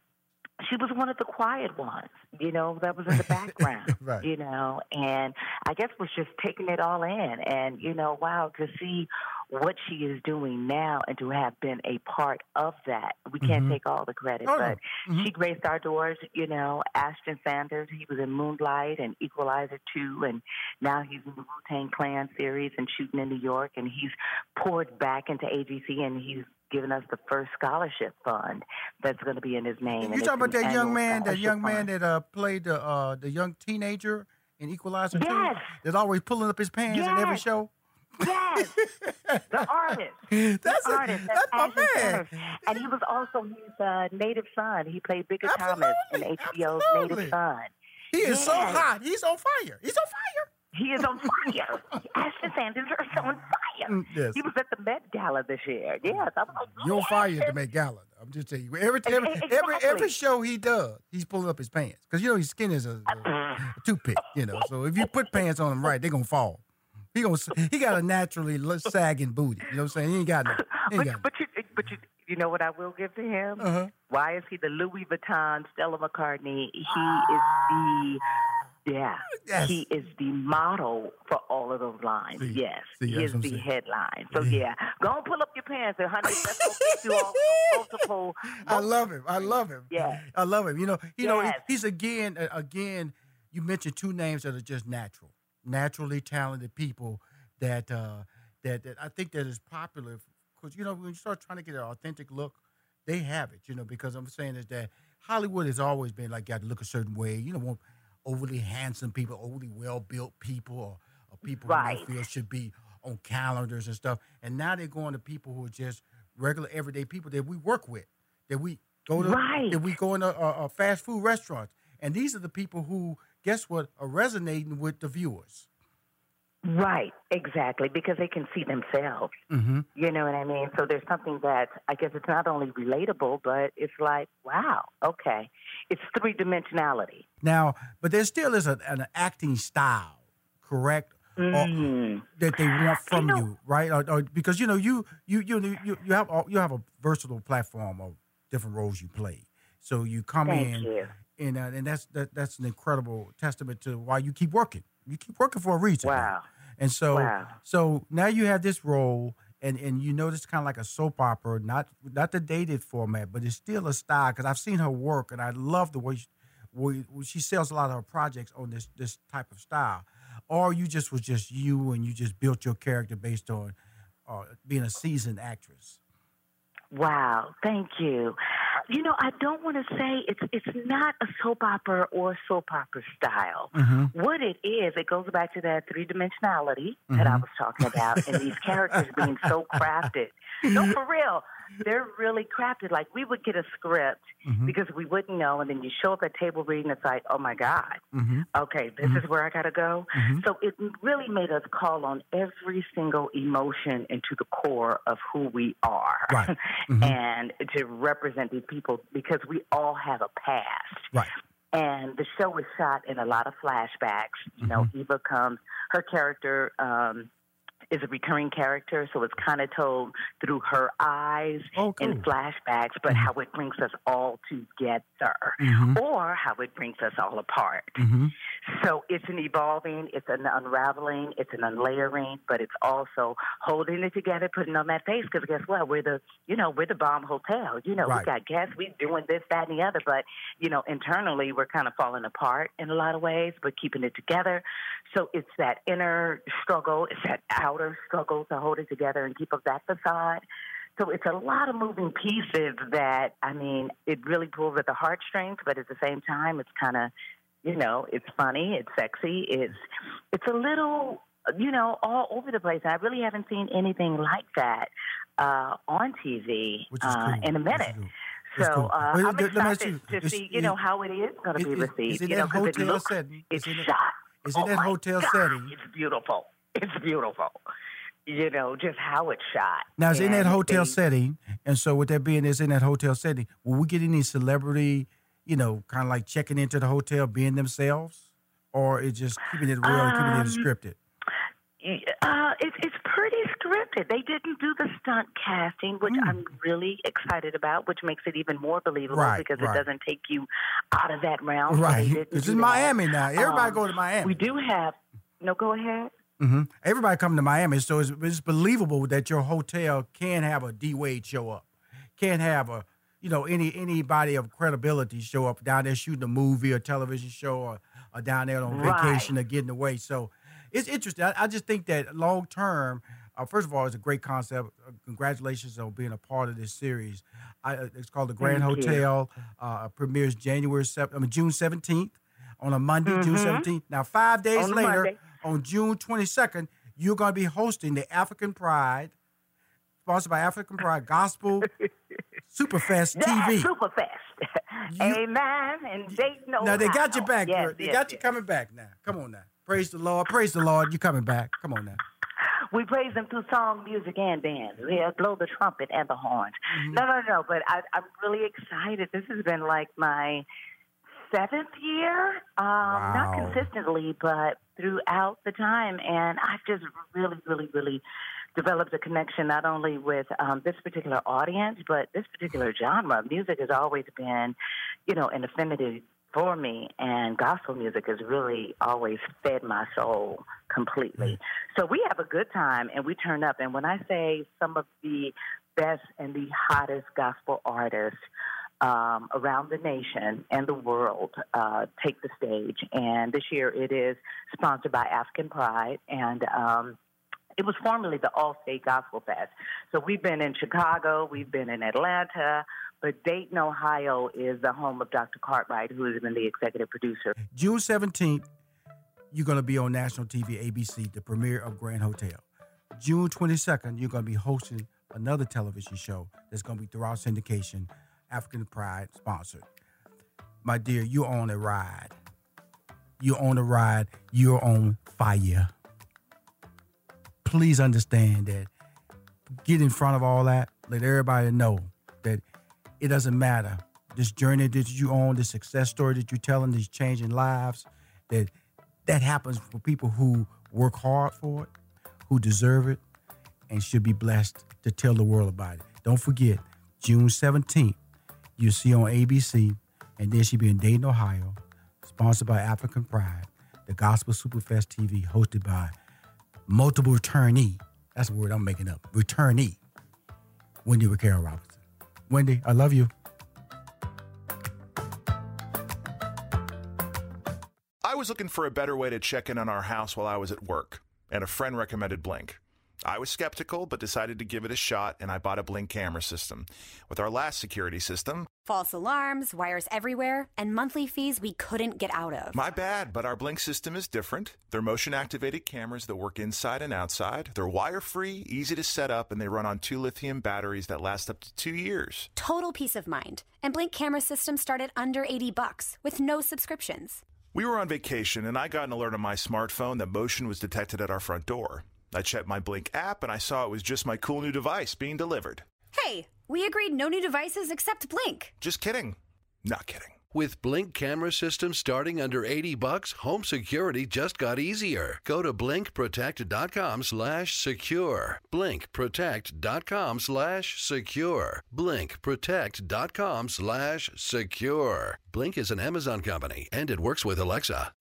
I: she was one of the quiet ones, you know, that was in the background,
A: Right.
I: you know, and I guess was just taking it all in. And, you know, wow, to see what she is doing now and to have been a part of that. We can't
A: Mhm.
I: take all the credit,
A: Oh,
I: but
A: Mhm.
I: she graced our doors, you know, Ashton Sanders, he was in Moonlight and Equalizer 2, and now he's in the Wu Tang Clan series and shooting in New York, and he's poured back into AGC and he's given us the first scholarship fund that's going to be in his name.
A: You talking about that young man, that young man that uh, played the uh, the young teenager in Equalizer?
I: Yes.
A: That's always pulling up his pants in every show.
I: Yes, the artist.
A: That's,
I: the
A: a,
I: artist.
A: that's my
I: Ashton
A: man.
I: And he was also his uh, native son. He played Bigger Thomas in
A: Absolutely,
I: HBO's
A: absolutely.
I: Native Son.
A: He is so hot. He's on fire. He's on fire.
I: He is on fire. Ashton Sanders is on fire.
A: Mm, yes.
I: He was at the Met Gala this year. Yes, I'm like,
A: You're on
I: yes.
A: fire at the Met Gala. I'm just telling you. Every every every, every show he does, he's pulling up his pants because you know his skin is a, a, a toothpick. You know, so if you put pants on him right, they're gonna fall. He gonna he got a naturally sagging booty. You know what I'm saying? He ain't got no. He ain't
I: But,
A: got
I: but you, but you, you know what I will give to him?
A: Uh-huh.
I: Why is he the Louis Vuitton Stella McCartney? He is the yeah.
A: Yes.
I: He is the model for all of those lines.
A: See,
I: yes.
A: see,
I: he is the
A: saying.
I: headline. So
A: Yeah.
I: yeah. Go and pull up your pants and honey, that's gonna get you all multiple
A: I love him. I love him.
I: Yeah.
A: I love him. You know, you know, he's again, uh, again. You mentioned two names that are just natural, naturally talented people that uh, that that I think that is popular because you know when you start trying to get an authentic look, they have it. You know, because I'm saying is that Hollywood has always been like you got to look a certain way. You know, want overly handsome people, overly well built people, or, or people who they feel should be on calendars and stuff. And now they're going to people who are just regular everyday people that we work with, that we go to,
I: Right.
A: that we go into uh, uh, fast food restaurants. And these are the people who, guess what, are resonating with the viewers.
I: Right, exactly, because they can see themselves.
A: Mm-hmm.
I: You know what I mean? So there's something that I guess it's not only relatable, but it's like, wow, okay. It's three dimensionality.
A: Now, but there still is a, an acting style, correct? Or-
I: Mm.
A: that they want from
I: know-
A: you, right? Or, or- because you know you you you you you have you have a versatile platform of different roles you play. So you come in,
I: you.
A: and uh, and that's that, that's an incredible testament to why you keep working. You keep working for a reason.
I: Wow.
A: And so
I: Wow.
A: so now you have this role, and and you know this kind of like a soap opera, not not the dated format, but it's still a style. Because I've seen her work, and I love the way she, way she sells a lot of her projects on this this type of style. Or you just was just you, and you just built your character based on uh, being a seasoned actress.
I: Wow, thank you. You know, I don't want to say it's it's not a soap opera or soap opera style.
A: Mm-hmm.
I: What it is, it goes back to that three dimensionality that I
A: Mhm.
I: was talking about, and these characters being so crafted. No, for real, they're really crafted. Like we would get a script
A: Mhm.
I: because we wouldn't know, and then you show up at table reading, it's like, oh my god,
A: Mm-hmm.
I: okay, this is where I got to go.
A: Mhm.
I: So it really made us call on every single emotion into the core of who we are.
A: Right. Mhm.
I: and to represent these people because we all have a past.
A: Right.
I: And the show was shot in a lot of flashbacks. You know,
A: Mm-hmm.
I: Eva comes, her character um, is a recurring character, so it's kind of told through her eyes
A: Oh, cool.
I: in flashbacks, but how it brings us all together
A: Mhm.
I: or how it brings us all apart.
A: Mm-hmm.
I: So it's an evolving, it's an unraveling, it's an unlayering, but it's also holding it together, putting on that face. Because guess what? We're the, you know, we're the bomb hotel. You know,
A: Right.
I: we got guests, we doing this, that, and the other. But you know, internally, we're kind of falling apart in a lot of ways, but keeping it together. So it's that inner struggle, it's that outer struggle to hold it together and keep up that facade. So it's a lot of moving pieces that I mean, it really pulls at the heartstrings, but at the same time, it's kind of you know, it's funny, it's sexy, it's it's a little, you know, all over the place. I really haven't seen anything like that uh, on TV uh,
A: cool.
I: in a minute. So
A: cool.
I: uh,
A: Well,
I: I'm
A: let me ask
I: excited
A: you,
I: to
A: is-
I: see, you
A: is-
I: know, how it is going to be received.
A: is
I: you know,
A: that
I: 'cause it looks,
A: setting?
I: it's
A: Is
I: shot.
A: is it
I: oh
A: that hotel
I: God,
A: setting?
I: It's beautiful. It's beautiful. You know, just how it's shot.
A: Now it's in that hotel
I: they-
A: setting, and so with that being, it's in that hotel setting. Will we get any celebrity, you know, kind of like checking into the hotel, being themselves, or is just keeping it real and keeping it
I: Um,
A: scripted?
I: Uh, it's it's pretty scripted. They didn't do the stunt casting, which I'm really excited about, which makes it even more believable
A: Right,
I: because
A: right.
I: it doesn't take you out of that realm.
A: Right, it's in
I: that.
A: Miami now. Everybody
I: Um,
A: go to Miami.
I: We do have. No, go ahead.
A: Mm-hmm. Everybody come to Miami, so it's, it's believable that your hotel can have a D Wade show up, can have a you know any anybody of credibility show up down there shooting a movie or television show or, or down there on
I: Right.
A: vacation or getting away. So it's interesting. I, I just think that long term. Uh, first of all, it's a great concept. Uh, congratulations on being a part of this series. I, uh, it's called the Grand
I: Thank.
A: Hotel. Uh, premieres January sev- I mean June seventeenth on a Monday, June
I: Mhm.
A: seventeenth. Now, five days
I: On
A: later,
I: Monday.
A: on June 22nd, you're going to be hosting the African Pride, sponsored by African Pride Gospel Superfest
I: Yeah,
A: TV.
I: Superfest. Amen. And Dayton,
A: now they got you back.
I: Yes,
A: girl. they
I: yes,
A: got you coming back now. Come on now. Praise the Lord. Praise the Lord. You're coming back. Come on now.
I: we praise him through song, music, and dance. We uh, blow the trumpet and the horns. Mm-hmm. No, no, no. But I, I'm really excited. This has been like my seventh year, um, wow. not consistently, but throughout the time. And I've just really, really, really developed a connection not only with um, this particular audience, but this particular genre. Music has always been, you know, an affinity for me, and gospel music has really always fed my soul completely. Mm. So we have a good time, and we turn up. And when I say some of the best and the hottest gospel artists um, around the nation and the world uh, take the stage. And this year it is sponsored by African Pride. And um, it was formerly the Allstate Gospel Fest. So we've been in Chicago, we've been in Atlanta, but Dayton, Ohio is the home of Dr. Cartwright, who has been the executive producer.
A: June 17th, you're going to be on national TV, ABC, the premiere of Grand Hotel. June 22nd, you're going to be hosting another television show that's going to be throughout syndication, African Pride sponsored. My dear, you're on a ride. You're on a ride. You're on fire please understand that get in front of all that. Let everybody know that it doesn't matter. This journey that you on, the success story that you're telling, these changing lives, that that happens for people who work hard for it, who deserve it, and should be blessed to tell the world about it. Don't forget, June 17th, you'll see on ABC, and then she'll be in Dayton, Ohio, sponsored by African Pride, the Gospel Superfest TV, hosted by multiple returnee. That's the word I'm making up. Returnee. Wendy Raquel Robinson. Wendy, I love you.
C: I was looking for a better way to check in on our house while I was at work, and a friend recommended Blink. I was skeptical, but decided to give it a shot, and I bought a Blink camera system. With our last security system,
D: false alarms, wires everywhere, and monthly fees we couldn't get out of.
C: My bad, but our Blink system is different. They're motion activated cameras that work inside and outside. They're wire free, easy to set up, and they run on two lithium batteries that last up to two years.
D: Total peace of mind. And Blink camera systems start at under 80 bucks with no subscriptions.
C: We were on vacation, and I got an alert on my smartphone that motion was detected at our front door. I checked my Blink app and I saw it was just my cool new device being delivered.
D: Hey, we agreed no new devices except Blink.
C: Just kidding. Not kidding.
E: With Blink camera systems starting under 80 bucks, home security just got easier. Go to blinkprotect.com slash secure. Blinkprotect.com slash secure. Blinkprotect.com slash secure. Blink is an Amazon company and it works with Alexa.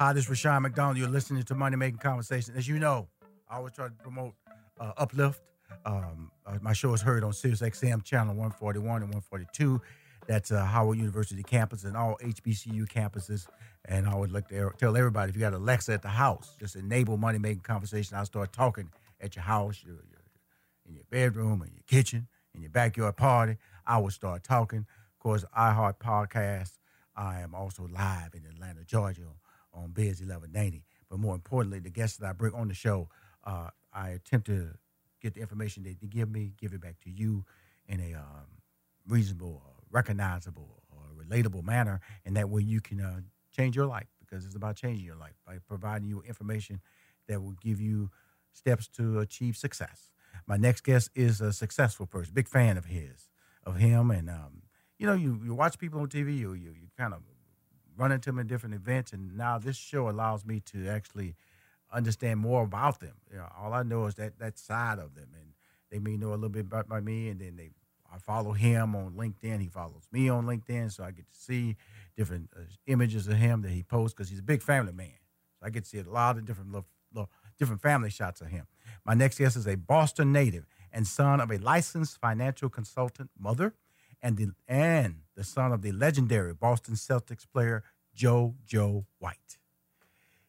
A: Hi, this is Rushion McDonald. You're listening to Money Making Conversation. As you know, I always try to promote uh, Uplift. Um, uh, my show is heard on Sirius XM channel 141 and 142. That's uh, Howard University campus and all HBCU campuses. And I would like to tell everybody if you got Alexa at the house, just enable money making conversation. I'll start talking at your house, your, your, in your bedroom, in your kitchen, in your backyard party. I will start talking. Of course, iHeart Podcast. I am also live in Atlanta, Georgia on Biz 1190. But more importantly, the guests that I bring on the show, uh, I attempt to get the information that they give me, give it back to you in a um, reasonable, uh, recognizable, or relatable manner, and that way you can uh, change your life because it's about changing your life by providing you information that will give you steps to achieve success. My next guest is a successful person, big fan of his, of him, and um, you know, you, you watch people on TV, you you, you kind of run into them in different events, and now this show allows me to actually understand more about them. You know, all I know is that that side of them, and they may know a little bit about, about me, and then they I follow him on LinkedIn. He follows me on LinkedIn, so I get to see different uh, images of him that he posts because he's a big family man. So I get to see a lot of different little, little, different family shots of him. My next guest is a Boston native and son of a licensed financial consultant mother and the and the son of the legendary Boston Celtics player Joe Joe White.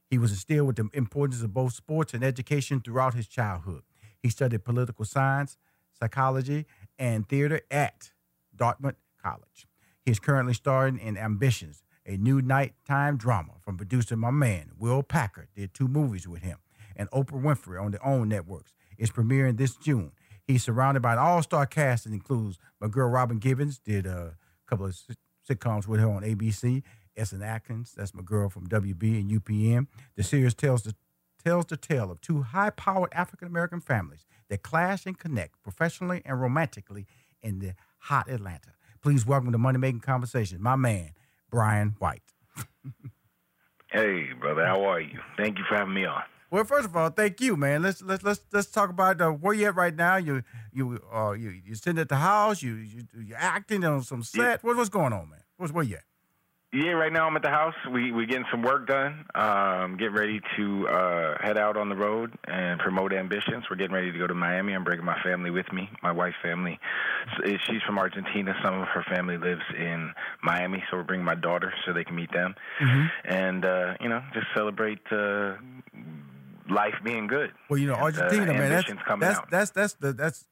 A: He was instilled with the importance of both sports and education throughout his childhood. He studied political science, psychology, and theater at Dartmouth College. He is currently starring in Ambitions, a new nighttime drama from producer my man Will Packer. Did two movies with him, and Oprah Winfrey on their own networks. Is premiering this June. He's surrounded by an all-star cast that includes my girl Robin Givens, did a couple of sitcoms with her on ABC. Essence Atkins, that's my girl from WB and UPN. The series tells the tells the tale of two high powered African American families that clash and connect professionally and romantically in the hot Atlanta. Please welcome to Money Making Conversation, my man, Brian White.
J: hey, brother, how are you? Thank you for having me on.
A: Well, first of all, thank you, man. Let's let's let's let's talk about uh, where you at right now. You you uh you you sitting at the house. You you you're acting on some set. Yeah. What, what's going on, man? What's where you at?
J: Yeah, right now I'm at the house. We we getting some work done. Um, getting ready to uh, head out on the road and promote ambitions. We're getting ready to go to Miami. I'm bringing my family with me. My wife's family. She's from Argentina. Some of her family lives in Miami, so we're bringing my daughter so they can meet them, mm-hmm. and uh, you know just celebrate. Uh, life being good.
A: Well, you know, Argentina, man, that's that's, that's that's the that's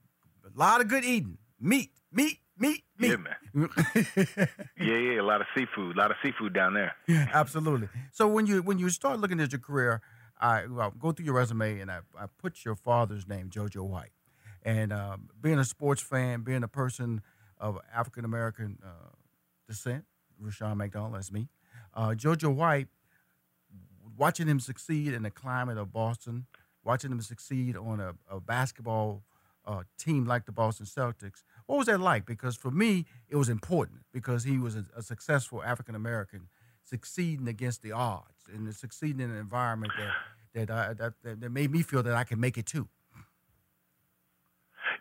A: a lot of good eating, meat, meat, meat, meat.
J: Yeah, man. yeah, yeah, a lot of seafood, a lot of seafood down there.
A: Yeah, absolutely. So when you when you start looking at your career, I well, go through your resume and I, I put your father's name, JoJo White, and uh, being a sports fan, being a person of African American uh, descent, Rushion McDonald, that's me. Uh, JoJo White watching him succeed in the climate of Boston, watching him succeed on a, a basketball uh, team like the Boston Celtics. What was that like? Because for me, it was important because he was a, a successful African American succeeding against the odds and succeeding in an environment that that, I, that that made me feel that I could make it too.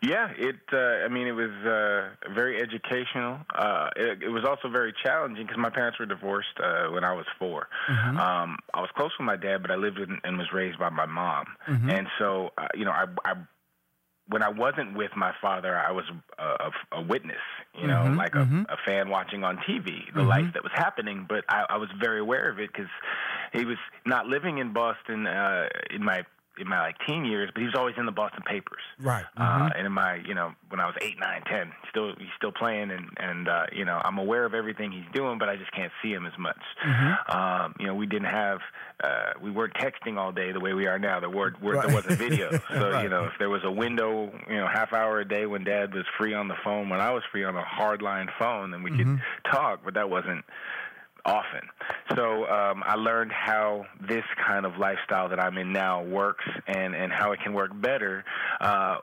J: Yeah, it. Uh, I mean, it was uh, very educational. Uh, it, it was also very challenging because my parents were divorced uh, when I was 4 mm-hmm. um, I was close with my dad, but I lived in, and was raised by my mom, mm-hmm. and so uh, you know, I, I when I wasn't with my father, I was a, a, a witness, you know, mm-hmm, like a, mm-hmm. a, fan watching on TV the mm-hmm. life that was happening. But I, I was very aware of it because he was not living in Boston uh, in my in my like teen years, but he was always in the Boston papers.
A: Right.
J: Uh, mm-hmm. Uh, and in my, you know, when I was eight, nine, ten, still he's still playing, and and uh, you know I'm aware of everything he's doing, but I just can't see him as much. Mm-hmm. Um, you know, we didn't have, uh, we weren't texting all day the way we are now. There were, were right. there wasn't video, so right. you know if there was a window, you know, half hour a day when Dad was free on the phone, when I was free on a hardline phone, then we mm-hmm. could talk, but that wasn't often. So um, I learned how this kind of lifestyle that I'm in now works, and, and how it can work better uh,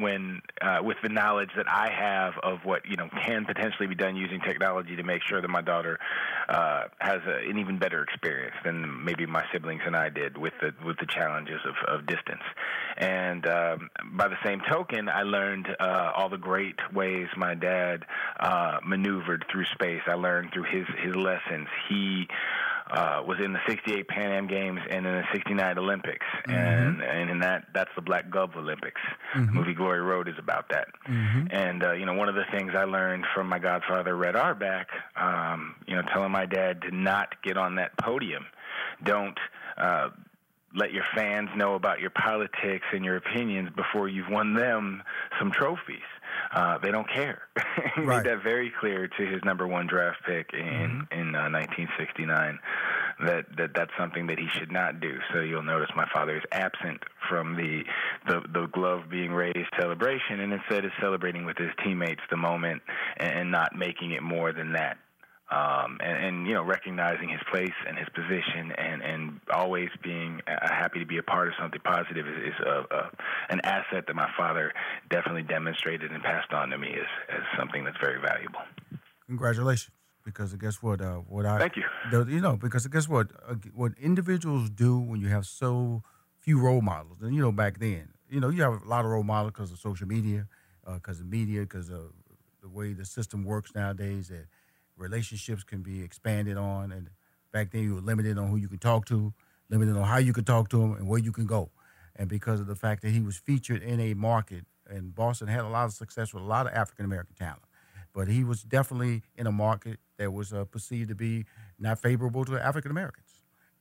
J: when uh, with the knowledge that I have of what you know can potentially be done using technology to make sure that my daughter uh, has a, an even better experience than maybe my siblings and I did with the with the challenges of, of distance. And um, by the same token, I learned uh, all the great ways my dad uh, maneuvered through space. I learned through his his lessons. He uh, was in the 68 Pan Am Games and in the 69 Olympics. Mm-hmm. And, and in that, that's the Black Glove Olympics. Mm-hmm. The movie Glory Road is about that. Mm-hmm. And, uh, you know, one of the things I learned from my godfather, Red Auerbach, um, you know, telling my dad to not get on that podium. Don't, uh, let your fans know about your politics and your opinions before you've won them some trophies. Uh, they don't care. he right. made that very clear to his number one draft pick in mm-hmm. in uh, 1969. That, that that's something that he should not do. So you'll notice my father is absent from the the, the glove being raised celebration, and instead is celebrating with his teammates the moment and not making it more than that um, and, and, you know recognizing his place and his position, and and always being uh, happy to be a part of something positive is, is a, a, an asset that my father definitely demonstrated and passed on to me as, as something that's very valuable.
A: Congratulations, because guess what? Uh, what I
J: thank you.
A: You know, because guess what? Uh, what individuals do when you have so few role models, and you know back then, you know, you have a lot of role models because of social media, because uh, of media, because of the way the system works nowadays. That relationships can be expanded on. And back then, you were limited on who you could talk to, limited on how you could talk to him, and where you can go. And because of the fact that he was featured in a market, and Boston had a lot of success with a lot of African American talent, but he was definitely in a market that was uh, perceived to be not favorable to African Americans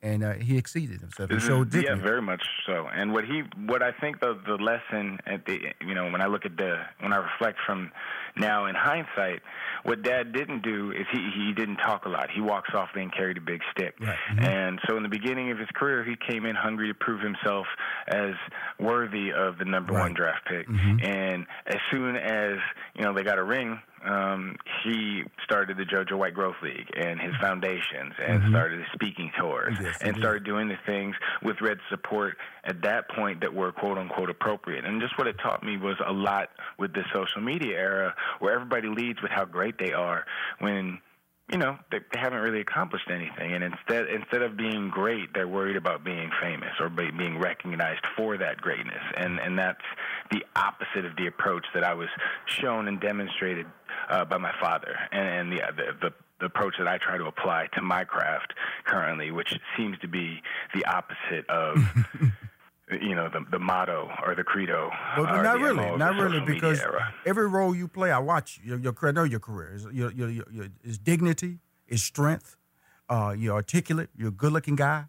A: and uh, he exceeded himself. He showed
J: dignity. Yeah, very much so. And what he, what I think the the lesson at the, you know, when I look at the, when I reflect from now in hindsight, what Dad didn't do is he he didn't talk a lot. He walked softly and carried a big stick. Right. Mm-hmm. And so in the beginning of his career, he came in hungry to prove himself as worthy of the number right. one draft pick. Mm-hmm. And as soon as you know they got a ring um, he started the JoJo White Growth League and his foundations, and
A: Mhm.
J: started his speaking tours,
A: Yes,
J: and started doing the things with Red support at that point that were quote unquote appropriate. And just what it taught me was a lot with the social media era, where everybody leads with how great they are, when you know they, they haven't really accomplished anything. And instead instead of being great they're worried about being famous or be, being recognized for that greatness. And and that's the opposite of the approach that I was shown and demonstrated uh, by my father and and the, the the the approach that I try to apply to my craft currently which seems to be the opposite of you know the the motto or the credo
A: But
J: or
A: not
J: the
A: really,
J: MO of
A: not really, because every role you play, I watch your your career. Know your career is your your, your, your is dignity, is strength. Uh, you're articulate. You're a good-looking guy,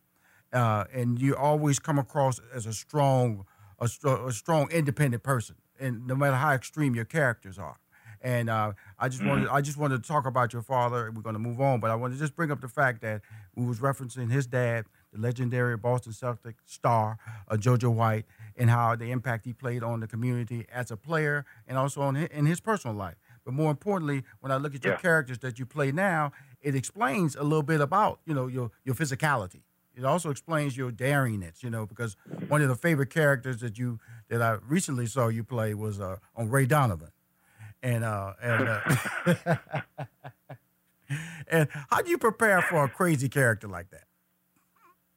A: uh, and you always come across as a strong, a, a strong, independent person. And no matter how extreme your characters are, and uh, I just wanted I just wanted to talk about your father. We're going to move on, but I want to just bring up the fact that we was referencing his dad, the legendary Boston Celtic star, uh, JoJo White, and how the impact he played on the community as a player and also on his, in his personal life. But more importantly, when I look at your
J: Yeah.
A: characters that you play now, it explains a little bit about you know your your physicality. It also explains your daringness, you know, because one of the favorite characters that you that I recently saw you play was uh, on Ray Donovan, and uh, and uh, and how do you prepare for a crazy character like that?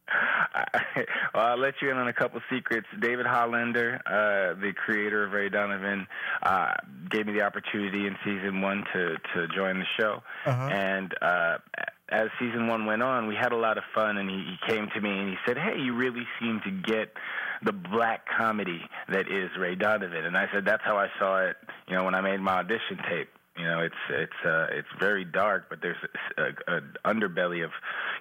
J: well, I'll let you in on a couple secrets. David Hollander, uh, the creator of Ray Donovan, uh, gave me the opportunity in season one to, to join the show.
A: Uh-huh.
J: And uh, as season one went on, we had a lot of fun. And he, he came to me and he said, "Hey, you really seem to get the black comedy that is Ray Donovan." And I said, "That's how I saw it. You know, when I made my audition tape." You know, it's it's uh, it's very dark, but there's a, a underbelly of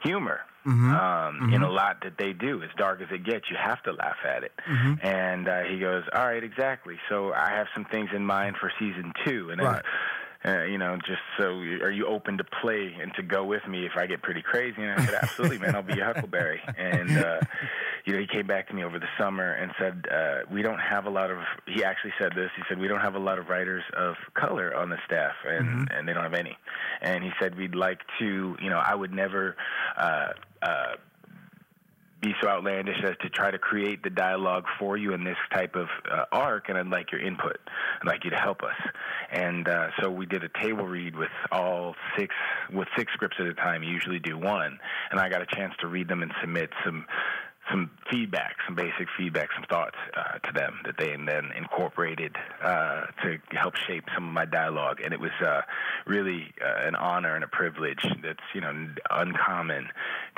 J: humor
A: Mhm.
J: um, in a lot that they do. As dark as it gets, you have to laugh at it.
A: Mhm.
J: And uh, he goes, "All right, exactly. So I have some things in mind for season two, and then,
A: Right.
J: uh, you know, just so are you open to play and to go with me if I get pretty crazy?" And I said, "Absolutely, man. I'll be your Huckleberry." And uh, you know, he came back to me over the summer and said, uh, "We don't have a lot of." He actually said this. He said, "We don't have a lot of writers of color on the staff, and and they don't have any." And he said, "We'd like to, you know, I would never." Uh, uh, be so outlandish as to try to create the dialogue for you in this type of uh, arc, and I'd like your input. I'd like you to help us. And uh, so we did a table read with all six, with six scripts at a time. You usually do one, and I got a chance to read them and submit some some feedback, some basic feedback, some thoughts uh, to them that they then incorporated uh, to help shape some of my dialogue. And it was uh, really uh, an honor and a privilege that's you know uncommon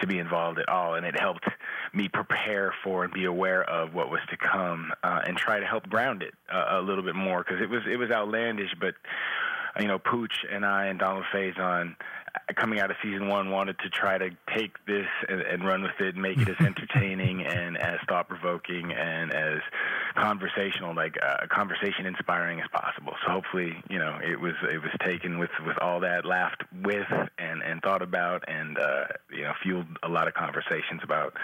J: to be involved at all. And it helped me prepare for and be aware of what was to come, uh, and try to help ground it uh, a little bit more because it was it was outlandish, but you know, Pooch and I and Donald Faison coming out of season one wanted to try to take this and, and run with it and make it as entertaining and as thought provoking and as conversational, like uh, conversation inspiring as possible. So hopefully, you know, it was it was taken with with all that laughed with and and thought about and uh, you know fueled a lot of conversations about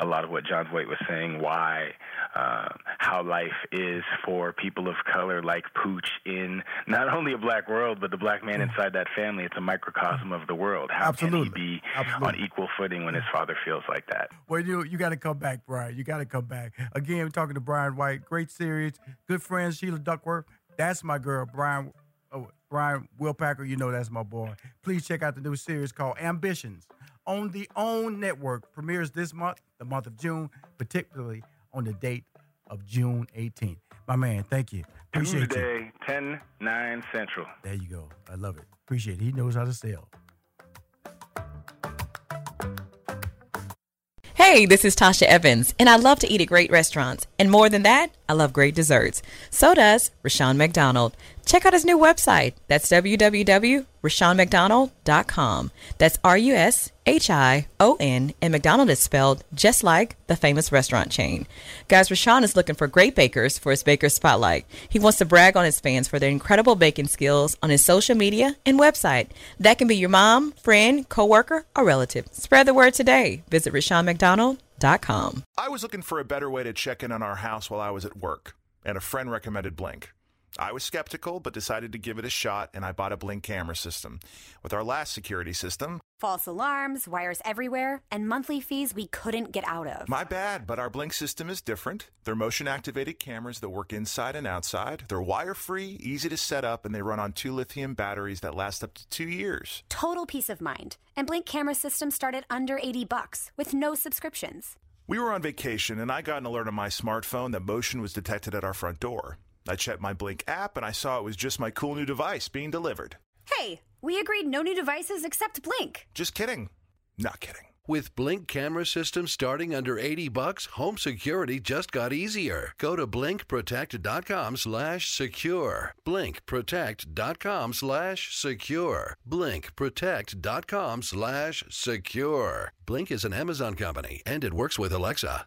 J: a lot of what Jon Voight was saying, why, uh, how life is for people of color like Pooch in not only a black world, but the black man inside that family. It's a microcosm of the world. How can
A: Absolutely.
J: he be
A: Absolutely.
J: on equal footing when his father feels like that?
A: Well, you you got to come back, Brian. You got to come back again. We're talking to Brian White, great series, good friend Sheila Ducksworth. That's my girl, Brian. Oh, Brian Will Packer. You know that's my boy. Please check out the new series called Ambitions on the OWN network. Premieres this month, the month of June, particularly on the date of June 18th. My man, thank you. Appreciate you.
J: Tuesday, 10, 9 Central.
A: There you go. I love it. Appreciate it. He knows how to sell.
G: Hey, this is Tasha Evans, and I love to eat at great restaurants. And more than that, I love great desserts. So does Rushion McDonald. Check out his new website. That's www.rushionmcdonald.com. That's R U S H I O N, and McDonald is spelled just like the famous restaurant chain. Guys, Rushion is looking for great bakers for his Baker Spotlight. He wants to brag on his fans for their incredible baking skills on his social media and website. That can be your mom, friend, coworker, or relative. Spread the word today. Visit RushionMcDonald.com.
C: I was looking for a better way to check in on our house while I was at work, and a friend recommended Blink. I was skeptical, but decided to give it a shot, and I bought a Blink camera system. With our last security system,
D: False alarms, wires everywhere, and monthly fees we couldn't get out of.
C: my bad, but our Blink system is different. They're motion activated cameras that work inside and outside. They're wire free, easy to set up, and they run on two lithium batteries that last up to two years.
D: Total peace of mind. And Blink camera systems start at under 80 bucks with no subscriptions.
C: We were on vacation, and I got an alert on my smartphone that motion was detected at our front door. I checked my Blink app, and I saw it was just my cool new device being delivered.
D: Hey, we agreed no new devices except Blink.
C: Just kidding. Not kidding.
E: With Blink camera systems starting under 80 bucks, home security just got easier. Go to blinkprotect.com slash secure. Blinkprotect.com slash secure. Blinkprotect.com slash secure. Blink is an Amazon company and it works with Alexa.